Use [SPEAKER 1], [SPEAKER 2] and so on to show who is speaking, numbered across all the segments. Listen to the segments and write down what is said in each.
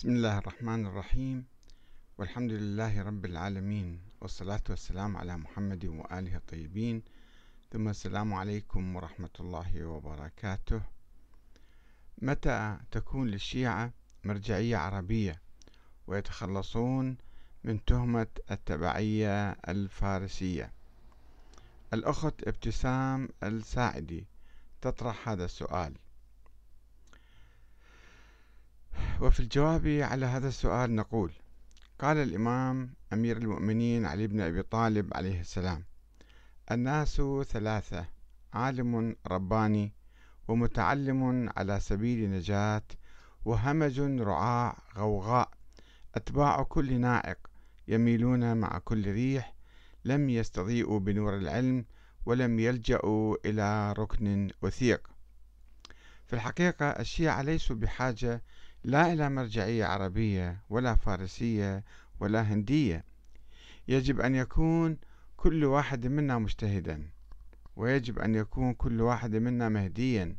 [SPEAKER 1] بسم الله الرحمن الرحيم. والحمد لله رب العالمين والصلاة والسلام على محمد وآله الطيبين. ثم السلام عليكم ورحمة الله وبركاته. متى تكون للشيعة مرجعية عربية ويتخلصون من تهمة التبعية الفارسية؟ الأخت ابتسام الساعدي تطرح هذا السؤال. وفي الجواب على هذا السؤال نقول قال الإمام أمير المؤمنين علي بن أبي طالب عليه السلام الناس ثلاثة عالم رباني ومتعلم على سبيل نجاة وهمج رعاع غوغاء أتباع كل نائق يميلون مع كل ريح لم يستضيئوا بنور العلم ولم يلجأوا إلى ركن وثيق. في الحقيقة الشيعة ليسوا بحاجة لا إلى مرجعية عربية ولا فارسية ولا هندية. يجب أن يكون كل واحد منا مجتهدا ويجب أن يكون كل واحد منا مهديا.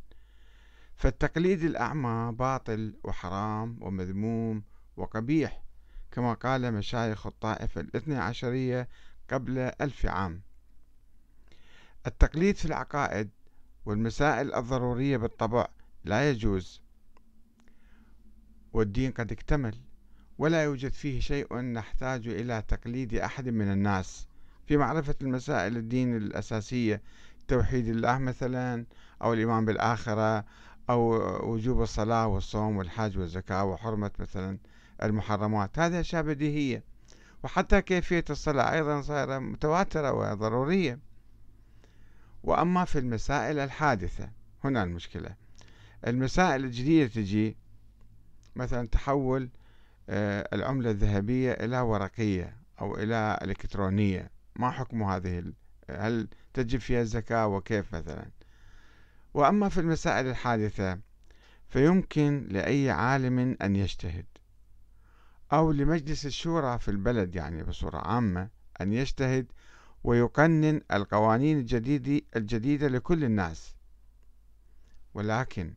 [SPEAKER 1] فالتقليد الأعمى باطل وحرام ومذموم وقبيح كما قال مشايخ الطائفة الاثنى عشرية قبل ألف عام. التقليد في العقائد والمسائل الضرورية بالطبع لا يجوز. والدين قد اكتمل ولا يوجد فيه شيء نحتاج إلى تقليد أحد من الناس. في معرفة المسائل الدين الأساسية توحيد الله مثلا أو الإيمان بالآخرة أو وجوب الصلاة والصوم والحج والزكاة وحرمة مثلا المحرمات. هذه أشياء بديهية. وحتى كيفية الصلاة أيضا صايرة متواترة وضرورية. وأما في المسائل الحادثة هنا المشكلة. المسائل الجديدة تجي مثلا تحول آه، العملة الذهبية إلى ورقية أو إلى إلكترونية. ما حكم هذه هل تجب فيها الزكاة وكيف مثلا؟ وأما في المسائل الحادثة فيمكن لأي عالم أن يجتهد أو لمجلس الشورى في البلد يعني بصورة عامة أن يجتهد ويقنن القوانين الجديدة, الجديدة لكل الناس. ولكن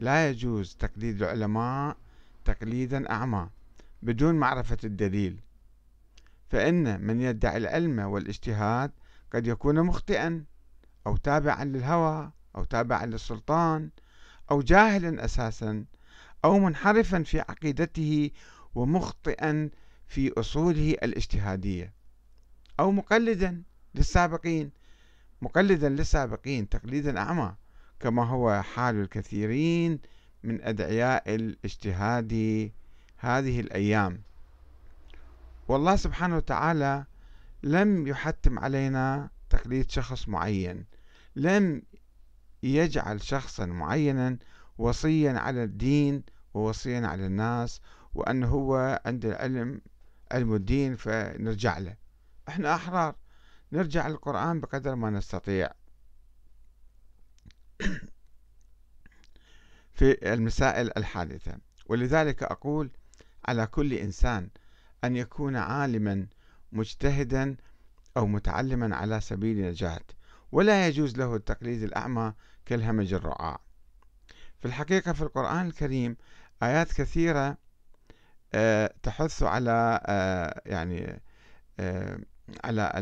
[SPEAKER 1] لا يجوز تقليد العلماء تقليدا أعمى بدون معرفة الدليل فإن من يدعي العلم والاجتهاد قد يكون مخطئا أو تابعا للهوى أو تابعا للسلطان أو جاهلا أساسا أو منحرفا في عقيدته ومخطئا في أصوله الاجتهادية أو مقلدا للسابقين مقلدا للسابقين تقليدا أعمى. كما هو حال الكثيرين من أدعياء الاجتهاد هذه الأيام. والله سبحانه وتعالى لم يحتم علينا تقليد شخص معين لم يجعل شخصا معينا وصيا على الدين ووصيا على الناس وأنه هو عند العلم علم الدين فنرجع له. إحنا أحرار نرجع للقرآن بقدر ما نستطيع. في المسائل الحادثة. ولذلك أقول على كل إنسان أن يكون عالما مجتهدا أو متعلما على سبيل نجاة ولا يجوز له التقليد الأعمى كالهمج الرعاع. في الحقيقة في القرآن الكريم آيات كثيرة آه، تحث على آه، يعني آه، على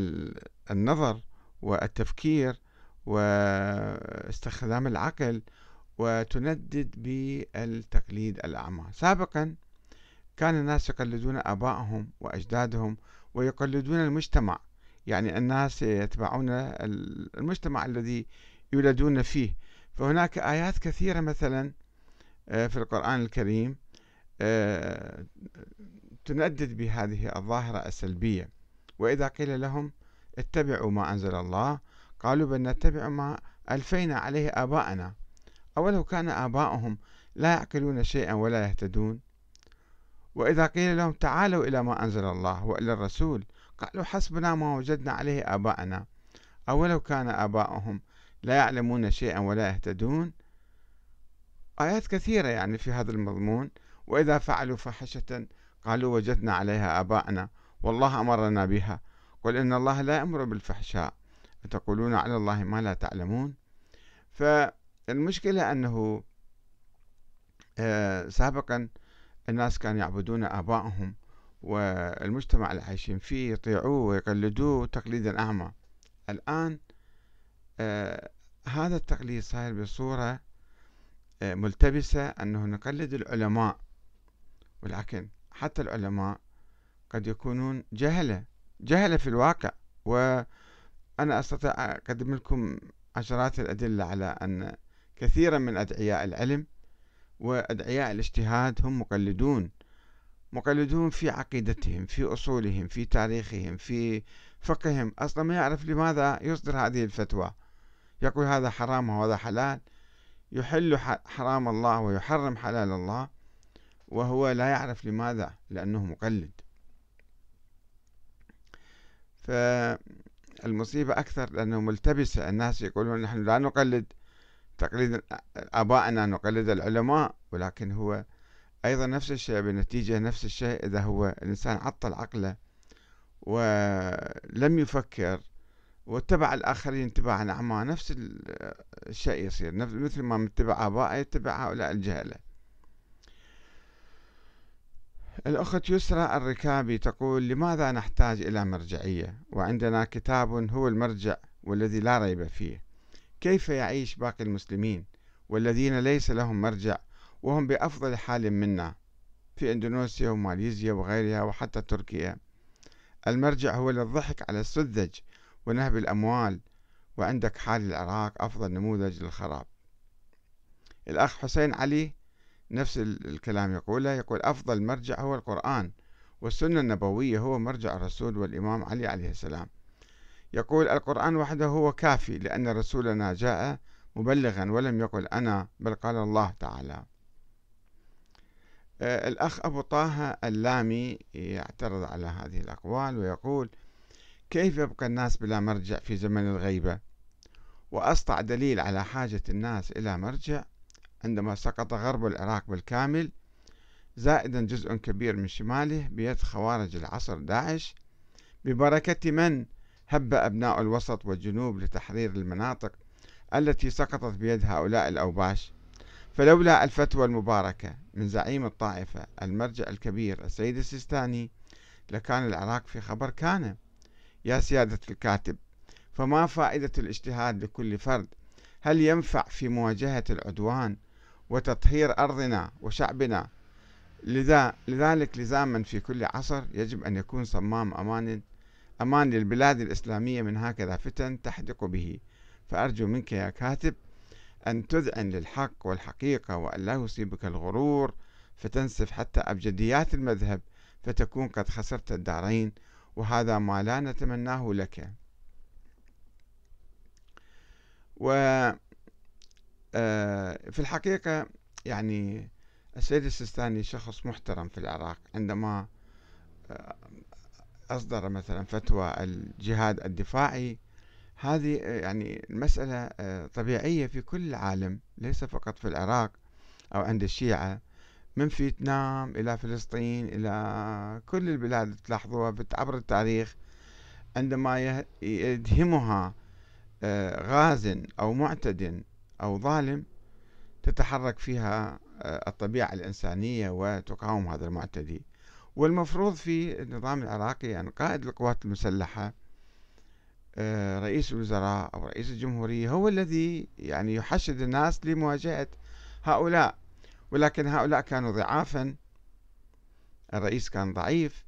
[SPEAKER 1] النظر والتفكير واستخدام العقل وتندد بالتقليد الأعمى. سابقا كان الناس يقلدون آبائهم وأجدادهم ويقلدون المجتمع يعني الناس يتبعون المجتمع الذي يولدون فيه. فهناك آيات كثيرة مثلا آه، في القرآن الكريم آه، تندد بهذه الظاهرة السلبية. وإذا قيل لهم اتبعوا ما أنزل الله قالوا بل نتبع ما ألفينا عليه آباءنا. أولو كان آباؤهم لا يعقلون شيئا ولا يهتدون. وإذا قيل لهم تعالوا إلى ما أنزل الله وإلى الرسول قالوا حسبنا ما وجدنا عليه آباءنا. أولو كان آباؤهم لا يعلمون شيئا ولا يهتدون. آيات كثيرة يعني في هذا المضمون. وإذا فعلوا فحشة قالوا وجدنا عليها آباءنا والله أمرنا بها. قل إن الله لا يأمر بالفحشاء. تقولون على الله ما لا تعلمون؟ فالمشكلة أنه آه، سابقا الناس كانوا يعبدون آبائهم والمجتمع اللي عايشين فيه يطيعوه ويقلدوه تقليدا أعمى. الآن آه هذا التقليد صاير بصورة آه ملتبسة أنه نقلد العلماء. ولكن حتى العلماء قد يكونون جهلة جهلة في الواقع. وأنا أستطيع أقدم لكم عشرات الأدلة على أن كثيرا من أدعياء العلم وأدعياء الاجتهاد هم مقلدون مقلدون في عقيدتهم في أصولهم في تاريخهم في فقههم. أصلا ما يعرف لماذا يصدر هذه الفتوى. يقول هذا حرام وهذا حلال. يحل حرام الله ويحرم حلال الله وهو لا يعرف لماذا لأنه مقلد. فالمصيبة أكثر لأنه ملتبسة الناس يقولون نحن لا نقلد. تقليد آبائنا نقلد العلماء ولكن هو أيضا نفس الشيء بنتيجة نفس الشيء إذا هو الإنسان عطل عقله ولم يفكر واتبع الآخرين تباعا أعمى نفس الشيء يصير. مثل ما متبع آبائه يتبع هؤلاء الجهلة. الأخت يسرى الركابي تقول لماذا نحتاج إلى مرجعية؟ وعندنا كتاب هو المرجع والذي لا ريب فيه. كيف يعيش باقي المسلمين والذين ليس لهم مرجع وهم بأفضل حال منا في إندونيسيا وماليزيا وغيرها وحتى تركيا؟ المرجع هو للضحك على السذج ونهب الأموال وعندك حال العراق أفضل نموذج للخراب. الأخ حسين علي نفس الكلام يقوله يقول أفضل مرجع هو القرآن والسنة النبوية هو مرجع الرسول والإمام علي عليه السلام. يقول القرآن وحده هو كافي لأن رسولنا جاء مبلغا ولم يقل أنا بل قال الله تعالى. آه، الأخ أبو طه اللامي يعترض على هذه الأقوال ويقول كيف يبقى الناس بلا مرجع في زمن الغيبة؟ وأسطع دليل على حاجة الناس إلى مرجع عندما سقط غرب العراق بالكامل زائدا جزء كبير من شماله بيد خوارج العصر داعش ببركة من؟ هب أبناء الوسط والجنوب لتحرير المناطق التي سقطت بيد هؤلاء الأوباش. فلولا الفتوى المباركة من زعيم الطائفة المرجع الكبير السيد السيستاني لكان العراق في خبر كان. يا سيادة الكاتب فما فائدة الاجتهاد لكل فرد؟ هل ينفع في مواجهة العدوان وتطهير أرضنا وشعبنا؟ لذا لذلك لزاما في كل عصر يجب أن يكون صمام أمان أمان للبلاد الإسلامية من هكذا فتن تحدق به. فأرجو منك يا كاتب أن تذعن للحق والحقيقة وأن لا يصيبك الغرور فتنسف حتى أبجديات المذهب فتكون قد خسرت الدارين وهذا ما لا نتمناه لك. و آه، في الحقيقة يعني السيد السيستاني شخص محترم في العراق عندما آه، أصدر مثلا فتوى الجهاد الدفاعي. هذه يعني المسألة آه، طبيعية في كل العالم ليس فقط في العراق أو عند الشيعة من فيتنام إلى فلسطين إلى كل البلاد تلاحظوها عبر التاريخ عندما يدهمها آه، غاز أو معتد أو ظالم تتحرك فيها آه، الطبيعة الإنسانية وتقاوم هذا المعتدي. والمفروض في النظام العراقي أن قائد القوات المسلحة آه، رئيس الوزراء أو رئيس الجمهورية هو الذي يعني يحشد الناس لمواجهة هؤلاء. ولكن هؤلاء كانوا ضعافا. الرئيس كان ضعيف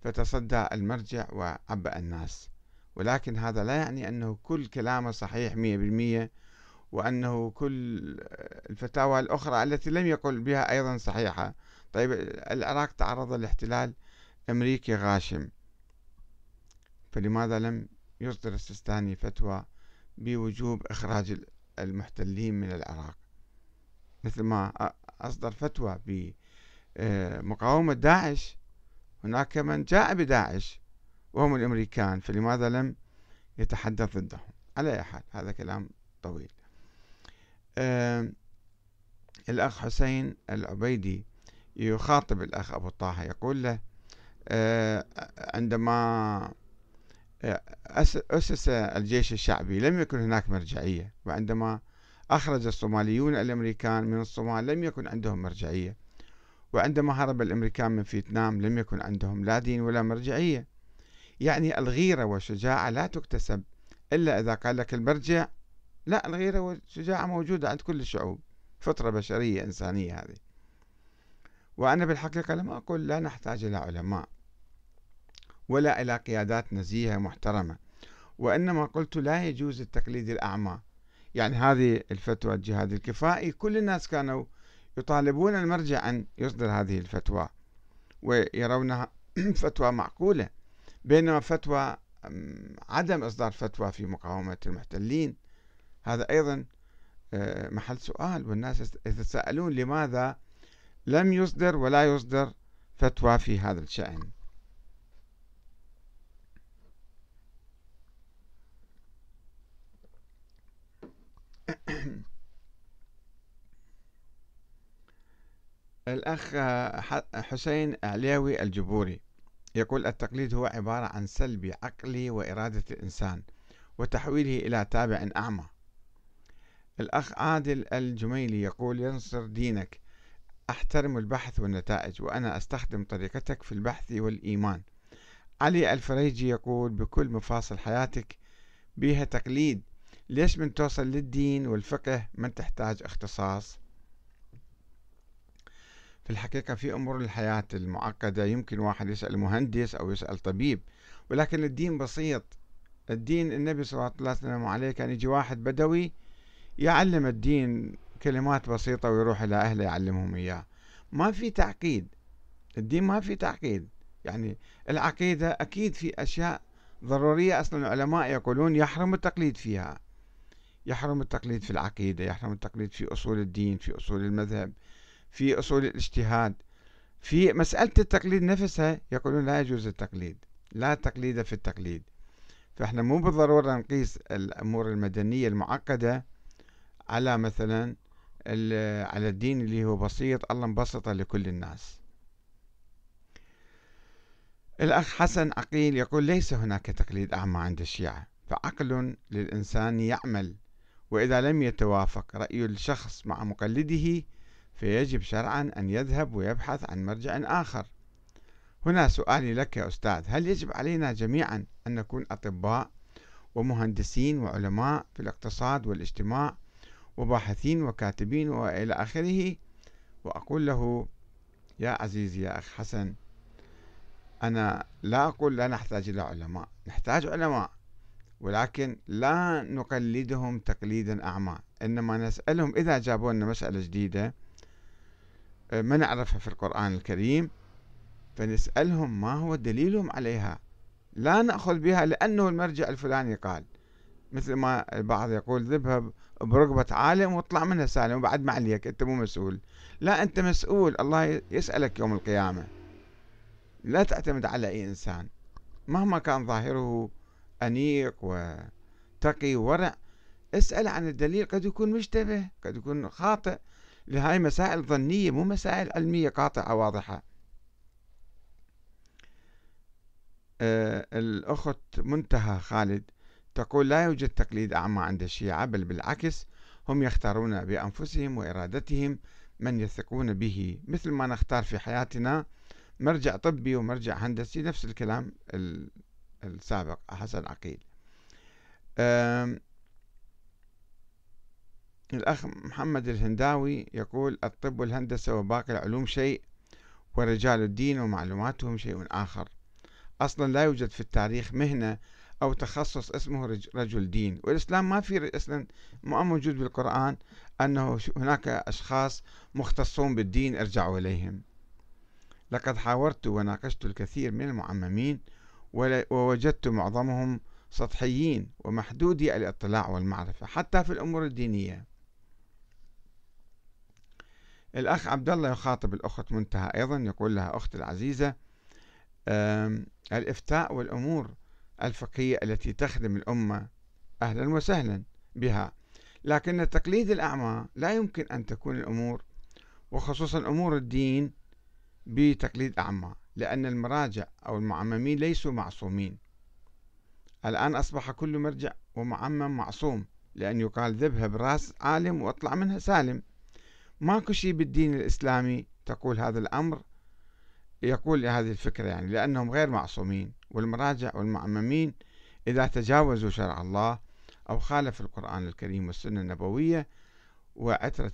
[SPEAKER 1] فتصدى المرجع وعبأ الناس. ولكن هذا لا يعني أنه كل كلامه صحيح مية بالمية وأنه كل الفتاوى الأخرى التي لم يقل بها أيضا صحيحة. طيب العراق تعرض لاحتلال أمريكي غاشم فلماذا لم يصدر السيستاني فتوى بوجوب إخراج المحتلين من العراق؟ مثل ما أصدر فتوى بمقاومة داعش هناك من جاء بداعش وهم الأمريكان فلماذا لم يتحدث ضدهم؟ على أي حال هذا كلام طويل. الأخ حسين العبيدي يخاطب الأخ أبو طه يقول له آه، عندما آه، أسس الجيش الشعبي لم يكن هناك مرجعية وعندما أخرج الصوماليون الأمريكان من الصومال لم يكن عندهم مرجعية وعندما هرب الأمريكان من فيتنام لم يكن عندهم لا دين ولا مرجعية. يعني الغيرة والشجاعة لا تكتسب إلا إذا قال لك المرجع لا الغيرة والشجاعة موجودة عند كل الشعوب فطرة بشرية إنسانية هذه. وأنا بالحقيقة لم أقول لا نحتاج إلى علماء ولا إلى قيادات نزيهة محترمة وإنما قلت لا يجوز التقليد الأعمى. يعني هذه الفتوى الجهاد الكفائي كل الناس كانوا يطالبون المرجع أن يصدر هذه الفتوى ويرونها فتوى معقولة بينما فتوى عدم إصدار فتوى في مقاومة المحتلين. هذا أيضا آه، محل سؤال والناس يتساءلون لماذا لم يصدر ولا يصدر فتوى في هذا الشأن. الأخ حسين عليوي الجبوري يقول التقليد هو عبارة عن سلب عقلي وإرادة الإنسان وتحويله إلى تابع أعمى. الأخ عادل الجميلي يقول ينصر دينك أحترم البحث والنتائج وأنا أستخدم طريقتك في البحث والإيمان. علي الفريجي يقول بكل مفاصل حياتك بها تقليد. ليش من توصل للدين والفقه من تحتاج اختصاص؟ في الحقيقة في أمور الحياة المعقدة يمكن واحد يسأل مهندس أو يسأل طبيب ولكن الدين بسيط. الدين النبي صلى الله عليه وسلم كان يجي واحد بدوي يعلم الدين كلمات بسيطة ويروح إلى أهله يعلمهم إياه ما في تعقيد. الدين ما في تعقيد. يعني العقيدة أكيد في أشياء ضرورية أصلا العلماء يقولون يحرم التقليد فيها. يحرم التقليد في العقيدة يحرم التقليد في أصول الدين في أصول المذهب في أصول الاجتهاد. في مسألة التقليد نفسها يقولون لا يجوز التقليد لا تقليد في التقليد. فإحنا مو بالضرورة نقيس الأمور المدنية المعقدة على مثلا على الدين اللي هو بسيط الله مبسطة لكل الناس. الأخ حسن عقيل يقول ليس هناك تقليد أعمى عند الشيعة فعقل للإنسان يعمل وإذا لم يتوافق رأي الشخص مع مقلده فيجب شرعا أن يذهب ويبحث عن مرجع آخر. هنا سؤالي لك يا أستاذ هل يجب علينا جميعا أن نكون أطباء ومهندسين وعلماء في الاقتصاد والاجتماع وباحثين وكاتبين وإلى آخره وأقول له يا عزيزي يا أخ حسن أنا لا أقول لا نحتاج إلى علماء نحتاج علماء ولكن لا نقلدهم تقليدا أعمى إنما نسألهم إذا جابوا لنا مسألة جديدة ما نعرفها في القرآن الكريم فنسألهم ما هو دليلهم عليها لا نأخذ بها لأنه المرجع الفلاني قال. مثل ما البعض يقول ذبها برقبة عالم واطلع منها سالم وبعد ما عليك أنت مو مسؤول. لا أنت مسؤول. الله يسألك يوم القيامة. لا تعتمد على أي إنسان. مهما كان ظاهره أنيق وتقي وورع اسأل عن الدليل. قد يكون مشتبه قد يكون خاطئ. لهاي مسائل ظنية مو مسائل علمية قاطعة واضحة. آه الأخت منتهى خالد تقول لا يوجد تقليد أعمى عند الشيعة بل بالعكس هم يختارون بأنفسهم وإرادتهم من يثقون به. مثل ما نختار في حياتنا مرجع طبي ومرجع هندسي نفس الكلام السابق حسن عقيل. الأخ محمد الهنداوي يقول الطب والهندسة وباقي العلوم شيء ورجال الدين ومعلوماتهم شيء آخر. أصلا لا يوجد في التاريخ مهنة أو تخصص اسمه رجل دين. والإسلام ما في أصلا ما موجود بالقرآن أنه هناك أشخاص مختصون بالدين ارجعوا إليهم. لقد حاورت وناقشت الكثير من المعممين ووجدت معظمهم سطحيين ومحدودي الاطلاع والمعرفة حتى في الأمور الدينية. الأخ عبد الله يخاطب الأخت منتهى أيضا يقول لها أخت العزيزة الإفتاء والأمور الفقهية التي تخدم الأمة أهلا وسهلا بها. لكن تقليد الأعمى لا يمكن أن تكون الأمور وخصوصا أمور الدين بتقليد أعمى لأن المراجع أو المعممين ليسوا معصومين. الآن أصبح كل مرجع ومعمم معصوم لأن يقال ذبها براس عالم وأطلع منها سالم. ماكو شيء بالدين الإسلامي تقول هذا الأمر يقول هذه الفكرة يعني لأنهم غير معصومين والمراجع والمعممين إذا تجاوزوا شرع الله أو خالفوا القرآن الكريم والسنة النبوية وعترة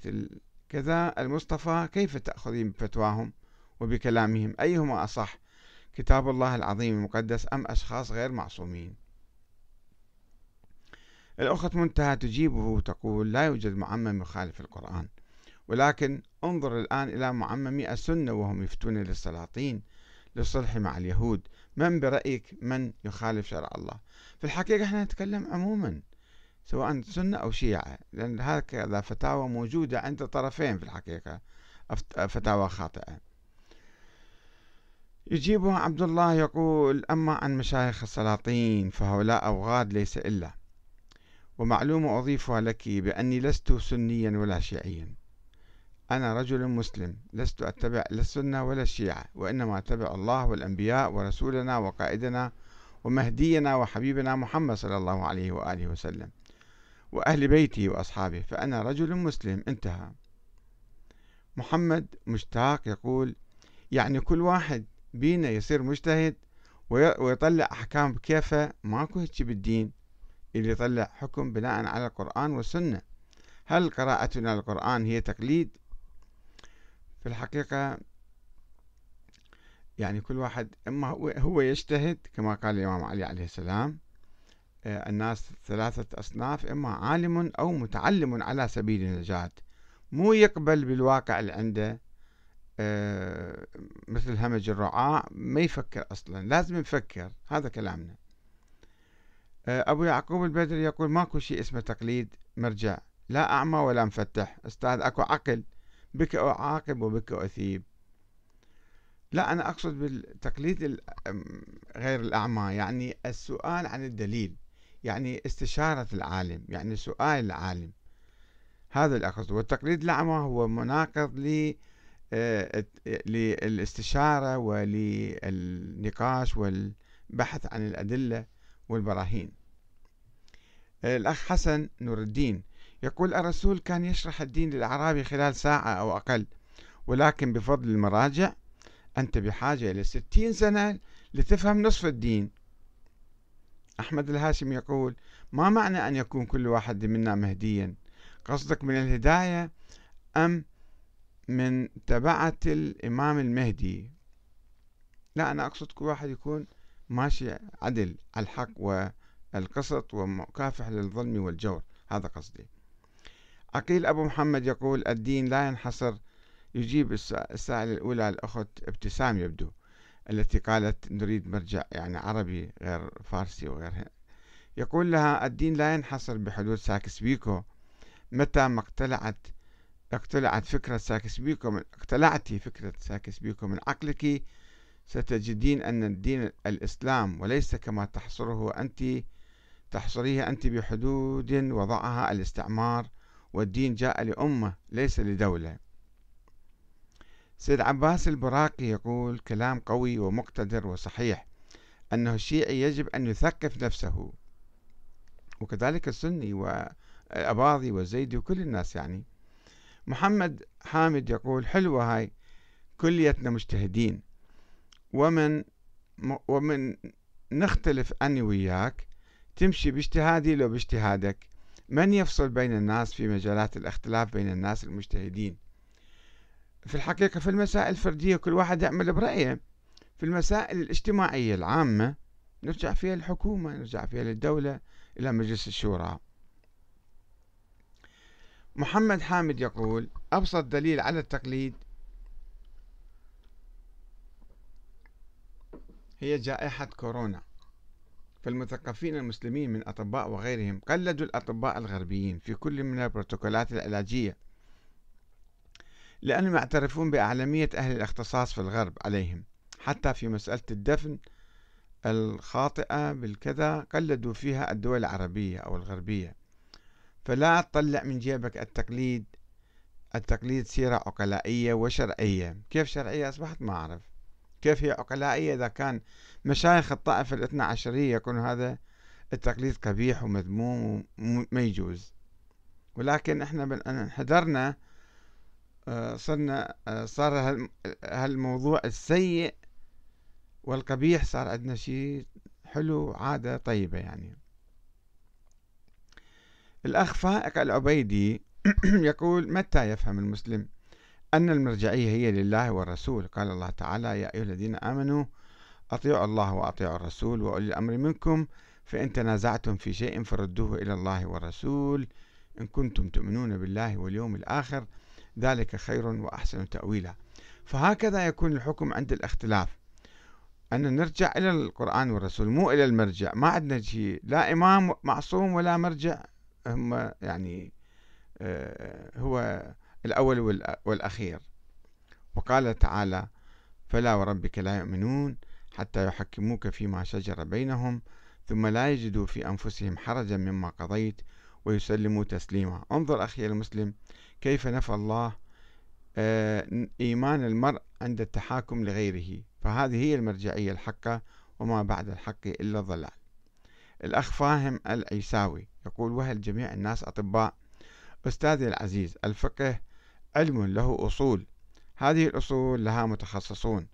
[SPEAKER 1] كذا المصطفى كيف تأخذين بفتواهم وبكلامهم؟ أيهما أصح كتاب الله العظيم المقدس أم أشخاص غير معصومين؟ الأخت منتهى تجيبه وتقول لا يوجد معمم يخالف القرآن. ولكن انظر الآن إلى معممي السنة وهم يفتون للسلاطين للصلح مع اليهود. من برأيك من يخالف شرع الله؟ في الحقيقة إحنا نتكلم عموما سواء سنة أو شيعة لأن هكذا فتاوى موجودة عند طرفين في الحقيقة فتاوى خاطئة. يجيبها عبد الله يقول أما عن مشايخ السلاطين فهؤلاء أوغاد ليس إلا. ومعلومة أضيفها لك بأني لست سنيا ولا شيعيا. أنا رجل مسلم لست أتبع لا السنة ولا الشيعة وإنما أتبع الله والأنبياء ورسولنا وقائدنا ومهدينا وحبيبنا محمد صلى الله عليه وآله وسلم وأهل بيته وأصحابه فأنا رجل مسلم انتهى. محمد مشتاق يقول يعني كل واحد بينا يصير مجتهد ويطلع أحكام بكيفه ماكو هيك بالدين؟ اللي يطلع حكم بناء على القرآن والسنة. هل قراءتنا للقرآن هي تقليد في الحقيقة يعني كل واحد إما هو يجتهد كما قال الإمام علي عليه السلام آه، الناس ثلاثة أصناف إما عالم أو متعلم على سبيل النجاة. مو يقبل بالواقع اللي عنده آه، مثل همج الرعاع ما يفكر أصلا لازم يفكر هذا كلامنا. آه، أبو يعقوب البدري يقول ماكو شيء اسمه تقليد مرجع لا أعمى ولا مفتح. أستاذ أكو عقل. بك أعاقب وبك أثيب. لا أنا أقصد بالتقليد غير الأعمى يعني السؤال عن الدليل يعني استشارة العالم يعني سؤال العالم. هذا الأقصد والتقليد الأعمى هو مناقض ل آه، للاستشارة وللنقاش والبحث عن الأدلة والبراهين. الأخ حسن نور الدين يقول الرسول كان يشرح الدين للأعرابي خلال ساعة أو أقل ولكن بفضل المراجع أنت بحاجة إلى ستين سنة لتفهم نصف الدين. أحمد الهاشم يقول ما معنى أن يكون كل واحد منا مهديا؟ قصدك من الهداية أم من تبعة الإمام المهدي؟ لا أنا أقصد كل واحد يكون ماشي عدل على الحق والقسط ومكافح للظلم والجور. هذا قصدي. عقيل أبو محمد يقول الدين لا ينحصر يجيب السائلة الأولى الأخت ابتسام يبدو التي قالت نريد مرجع يعني عربي غير فارسي وغيرها يقول لها الدين لا ينحصر بحدود سايكس بيكو متى ما اقتلعت اقتلعت فكرة سايكس بيكو من اقتلعتي فكرة سايكس بيكو من عقلك ستجدين أن الدين الإسلام وليس كما تحصره أنت تحصريه أنت بحدود وضعها الاستعمار والدين جاء لأمة ليس لدولة. سيد عباس البراقي يقول كلام قوي ومقتدر وصحيح أنه الشيعي يجب أن يثقف نفسه وكذلك السني والأباضي والزيدي وكل الناس يعني. محمد حامد يقول حلوة هاي كليتنا مجتهدين ومن ومن نختلف أني وياك تمشي باجتهادي لو باجتهادك. من يفصل بين الناس في مجالات الاختلاف بين الناس المجتهدين؟ في الحقيقة في المسائل الفردية كل واحد يعمل برأيه. في المسائل الاجتماعية العامة نرجع فيها للحكومة نرجع فيها للدولة إلى مجلس الشورى. محمد حامد يقول أبسط دليل على التقليد هي جائحة كورونا. فالمثقفين المسلمين من أطباء وغيرهم قلدوا الأطباء الغربيين في كل من البروتوكولات العلاجية لأنهم يعترفون بأعلمية أهل الاختصاص في الغرب عليهم. حتى في مسألة الدفن الخاطئة بالكذا قلدوا فيها الدول العربية أو الغربية. فلا تطلع من جيبك التقليد التقليد سيرة عقلائية وشرعية. كيف شرعية؟ أصبحت ما أعرف. كيف هي عقلائية؟ إذا كان مشايخ الطائفة الاثنى عشرية يكون هذا التقليد قبيح ومذموم وما يجوز. ولكن إحنا انحدرنا آه، صرنا آه، صار هالموضوع السيء والقبيح صار عندنا شيء حلو عادة طيبة يعني. الأخ فائق العبيدي يقول متى يفهم المسلم أن المرجعية هي لله والرسول. قال الله تعالى يا أيها الذين آمنوا أطيعوا الله وأطيعوا الرسول وأولي الأمر منكم. فإن تنازعتم في شيء فردوه إلى الله والرسول. إن كنتم تؤمنون بالله واليوم الآخر ذلك خير وأحسن تأويلا. فهكذا يكون الحكم عند الاختلاف. أن نرجع إلى القرآن والرسول مو إلى المرجع. ما عندنا شيء. لا إمام معصوم ولا مرجع. هم يعني آه، هو الأول والأخير. وقال تعالى فلا وربك لا يؤمنون حتى يحكموك فيما شجر بينهم ثم لا يجدوا في أنفسهم حرجا مما قضيت ويسلموا تسليما. انظر أخي المسلم كيف نفى الله آه، إيمان المرء عند التحاكم لغيره. فهذه هي المرجعية الحقة وما بعد الحق إلا الضلال. الأخ فاهم العيساوي يقول وهل جميع الناس أطباء؟ أستاذي العزيز الفقه علم له أصول. هذه الأصول لها متخصصون.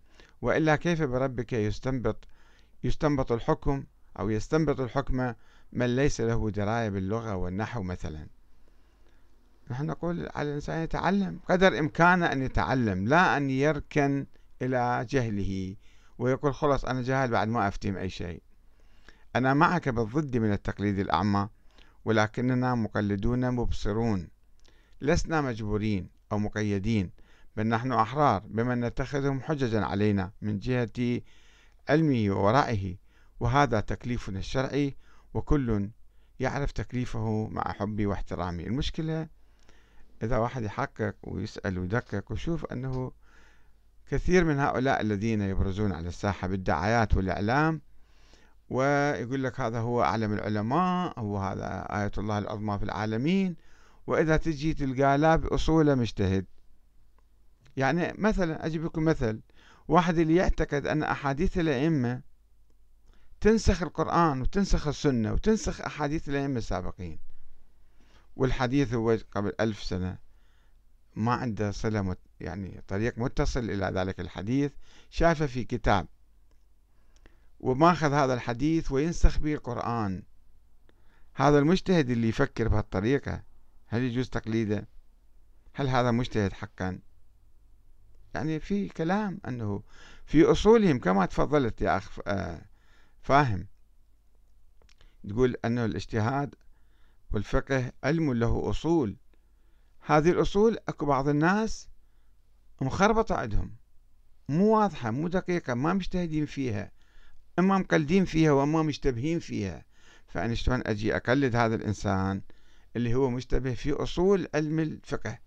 [SPEAKER 1] وإلا كيف بربك يستنبط يستنبط الحكم أو يستنبط الحكم من ليس له دراية باللغة والنحو مثلا؟ نحن نقول على الإنسان يتعلم قدر إمكانه أن يتعلم لا أن يركن إلى جهله ويقول خلاص أنا جاهل بعد ما أفتهم أي شيء. أنا معك بالضد من التقليد الأعمى ولكننا مقلدون مبصرون لسنا مجبورين. أو مقيدين بل نحن أحرار بمن نتخذهم حججا علينا من جهة علمه وورائه وهذا تكليفنا الشرعي وكل يعرف تكليفه مع حبي واحترامي. المشكلة إذا واحد يحقق ويسأل ويدقق ويشوف أنه كثير من هؤلاء الذين يبرزون على الساحة بالدعايات والإعلام ويقول لك هذا هو أعلم العلماء هو هذا آية الله العظمى في العالمين وإذا تجي تلقى لا بأصوله مجتهد. يعني مثلا أجيب لكم مثل واحد اللي يعتقد أن أحاديث الأئمة تنسخ القرآن وتنسخ السنة وتنسخ أحاديث الأئمة السابقين. والحديث هو قبل ألف سنة. ما عنده صلة مت يعني طريق متصل إلى ذلك الحديث. شافه في كتاب. وماخذ هذا الحديث وينسخ به القرآن. هذا المجتهد اللي يفكر بهالطريقة. هل يجوز تقليده. هل هذا مجتهد حقا؟ يعني في كلام أنه في أصولهم كما تفضلت يا أخ آه، فاهم. تقول أنه الاجتهاد والفقه علم له أصول. هذه الأصول أكو بعض الناس مخربطة عندهم. مو واضحة مو دقيقة ما مجتهدين فيها. إما مقلدين فيها وإما مشتبهين فيها. فأنا شلون أجي أقلد هذا الإنسان؟ اللي هو مشتبه في أصول علم الفقه.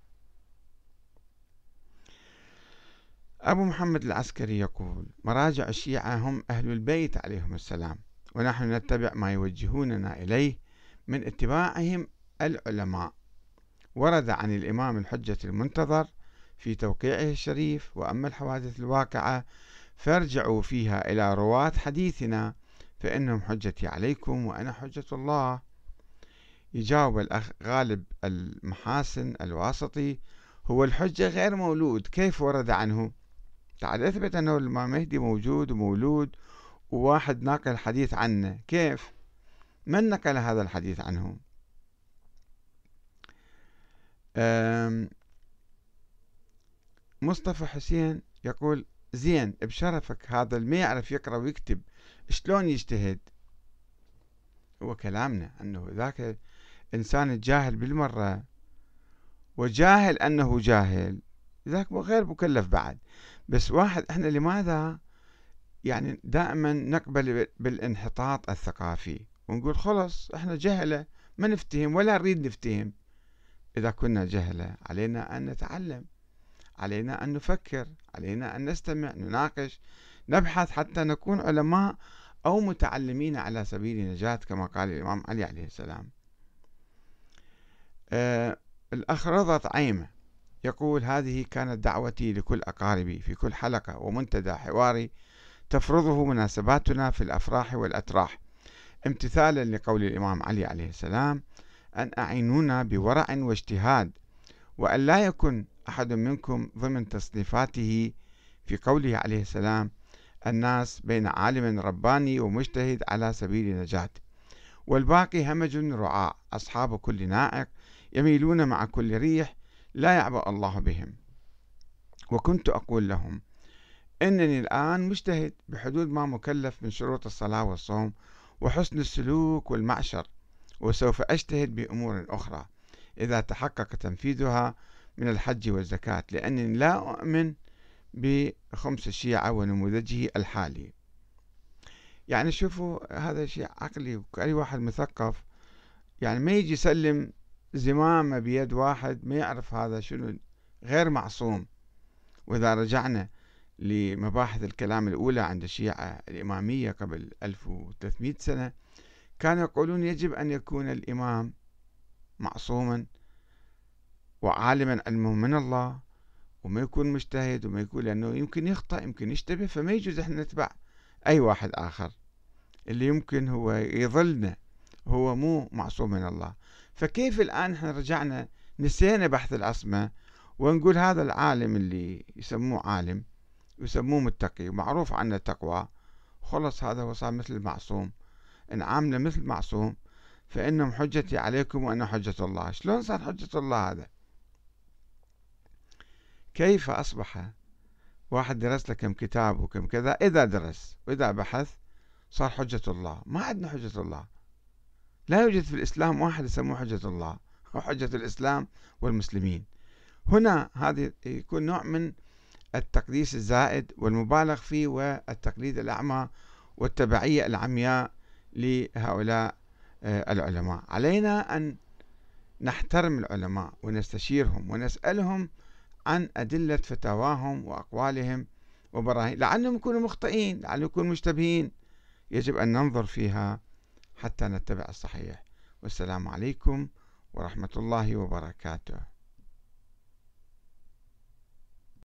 [SPEAKER 1] أبو محمد العسكري يقول مراجع الشيعة هم أهل البيت عليهم السلام ونحن نتبع ما يوجهوننا إليه من اتباعهم العلماء. ورد عن الإمام الحجة المنتظر في توقيعه الشريف وأما الحوادث الواقعة فارجعوا فيها إلى رواة حديثنا فإنهم حجتي عليكم وأنا حجة الله. يجاوب الأخ غالب المحاسن الواسطي هو الحجة غير مولود كيف ورد عنه؟ تعال أثبت أنه الإمام مهدي موجود ومولود وواحد ناقل حديث عنه. كيف؟ من نقل هذا الحديث عنه؟ مصطفى حسين يقول زين بشرفك هذا اللي ما يعرف يقرأ ويكتب شلون يجتهد؟ هو كلامنا أنه ذاك إنسان جاهل بالمرة وجاهل أنه جاهل. ذاك غير مكلف بعد. بس واحد إحنا لماذا يعني دائما نقبل بالانحطاط الثقافي؟ ونقول خلص إحنا جهلة ما نفتهم ولا نريد نفتهم. إذا كنا جهلة علينا أن نتعلم علينا أن نفكر علينا أن نستمع نناقش نبحث حتى نكون علماء أو متعلمين على سبيل النجاة كما قال الإمام علي عليه السلام. الأخ رضت عيمة يقول هذه كانت دعوتي لكل أقاربي في كل حلقة ومنتدى حواري تفرضه مناسباتنا في الأفراح والأتراح. امتثالا لقول الإمام علي عليه السلام أن أعينونا بورع واجتهاد وأن لا يكن أحد منكم ضمن تصنيفاته. في قوله عليه السلام الناس بين عالم رباني ومجتهد على سبيل نجاة. والباقي همج رعاء أصحاب كل نائق يميلون مع كل ريح لا يعبأ الله بهم. وكنت أقول لهم إنني الآن مجتهد بحدود ما مكلف من شروط الصلاة والصوم وحسن السلوك والمعشر وسوف أجتهد بأمور أخرى إذا تحقق تنفيذها من الحج والزكاة لأنني لا أؤمن بخمس الشيعة ونموذجه الحالي. يعني شوفوا هذا شيء عقلي أي واحد مثقف يعني ما يجي يسلم زمامة بيد واحد ما يعرف هذا شنو غير معصوم. وإذا رجعنا لمباحث الكلام الأولى عند الشيعة الإمامية قبل 1300 سنة كانوا يقولون يجب أن يكون الإمام معصوما وعالما علمه من الله وما يكون مجتهد وما يكون لأنه يمكن يخطأ يمكن يشتبه فما يجوز إحنا نتبع أي واحد آخر. اللي يمكن هو يظلنا هو مو معصوم من الله. فكيف الآن إحنا رجعنا نسينا بحث العصمة ونقول هذا العالم اللي يسموه عالم يسموه متقي ومعروف عنه التقوى خلص هذا هو صار مثل المعصوم. إن عامله مثل معصوم فإنهم حجتي عليكم وأنا حجة الله. شلون صار حجة الله هذا؟ كيف أصبح واحد درس له كم كتاب وكم كذا؟ إذا درس وإذا بحث صار حجة الله. ما عندنا حجة الله. لا يوجد في الإسلام واحد يسموه حجة الله هو حجة الإسلام والمسلمين. هنا هذه يكون نوع من التقديس الزائد والمبالغ فيه والتقليد الأعمى والتبعية العمياء لهؤلاء آه، العلماء. علينا أن نحترم العلماء ونستشيرهم ونسألهم عن أدلة فتاواهم وأقوالهم وبراهين لعلهم يكونوا مخطئين لعلهم يكونوا مشتبهين. يجب أن ننظر فيها حتى نتبع الصحيح. والسلام عليكم ورحمة الله وبركاته.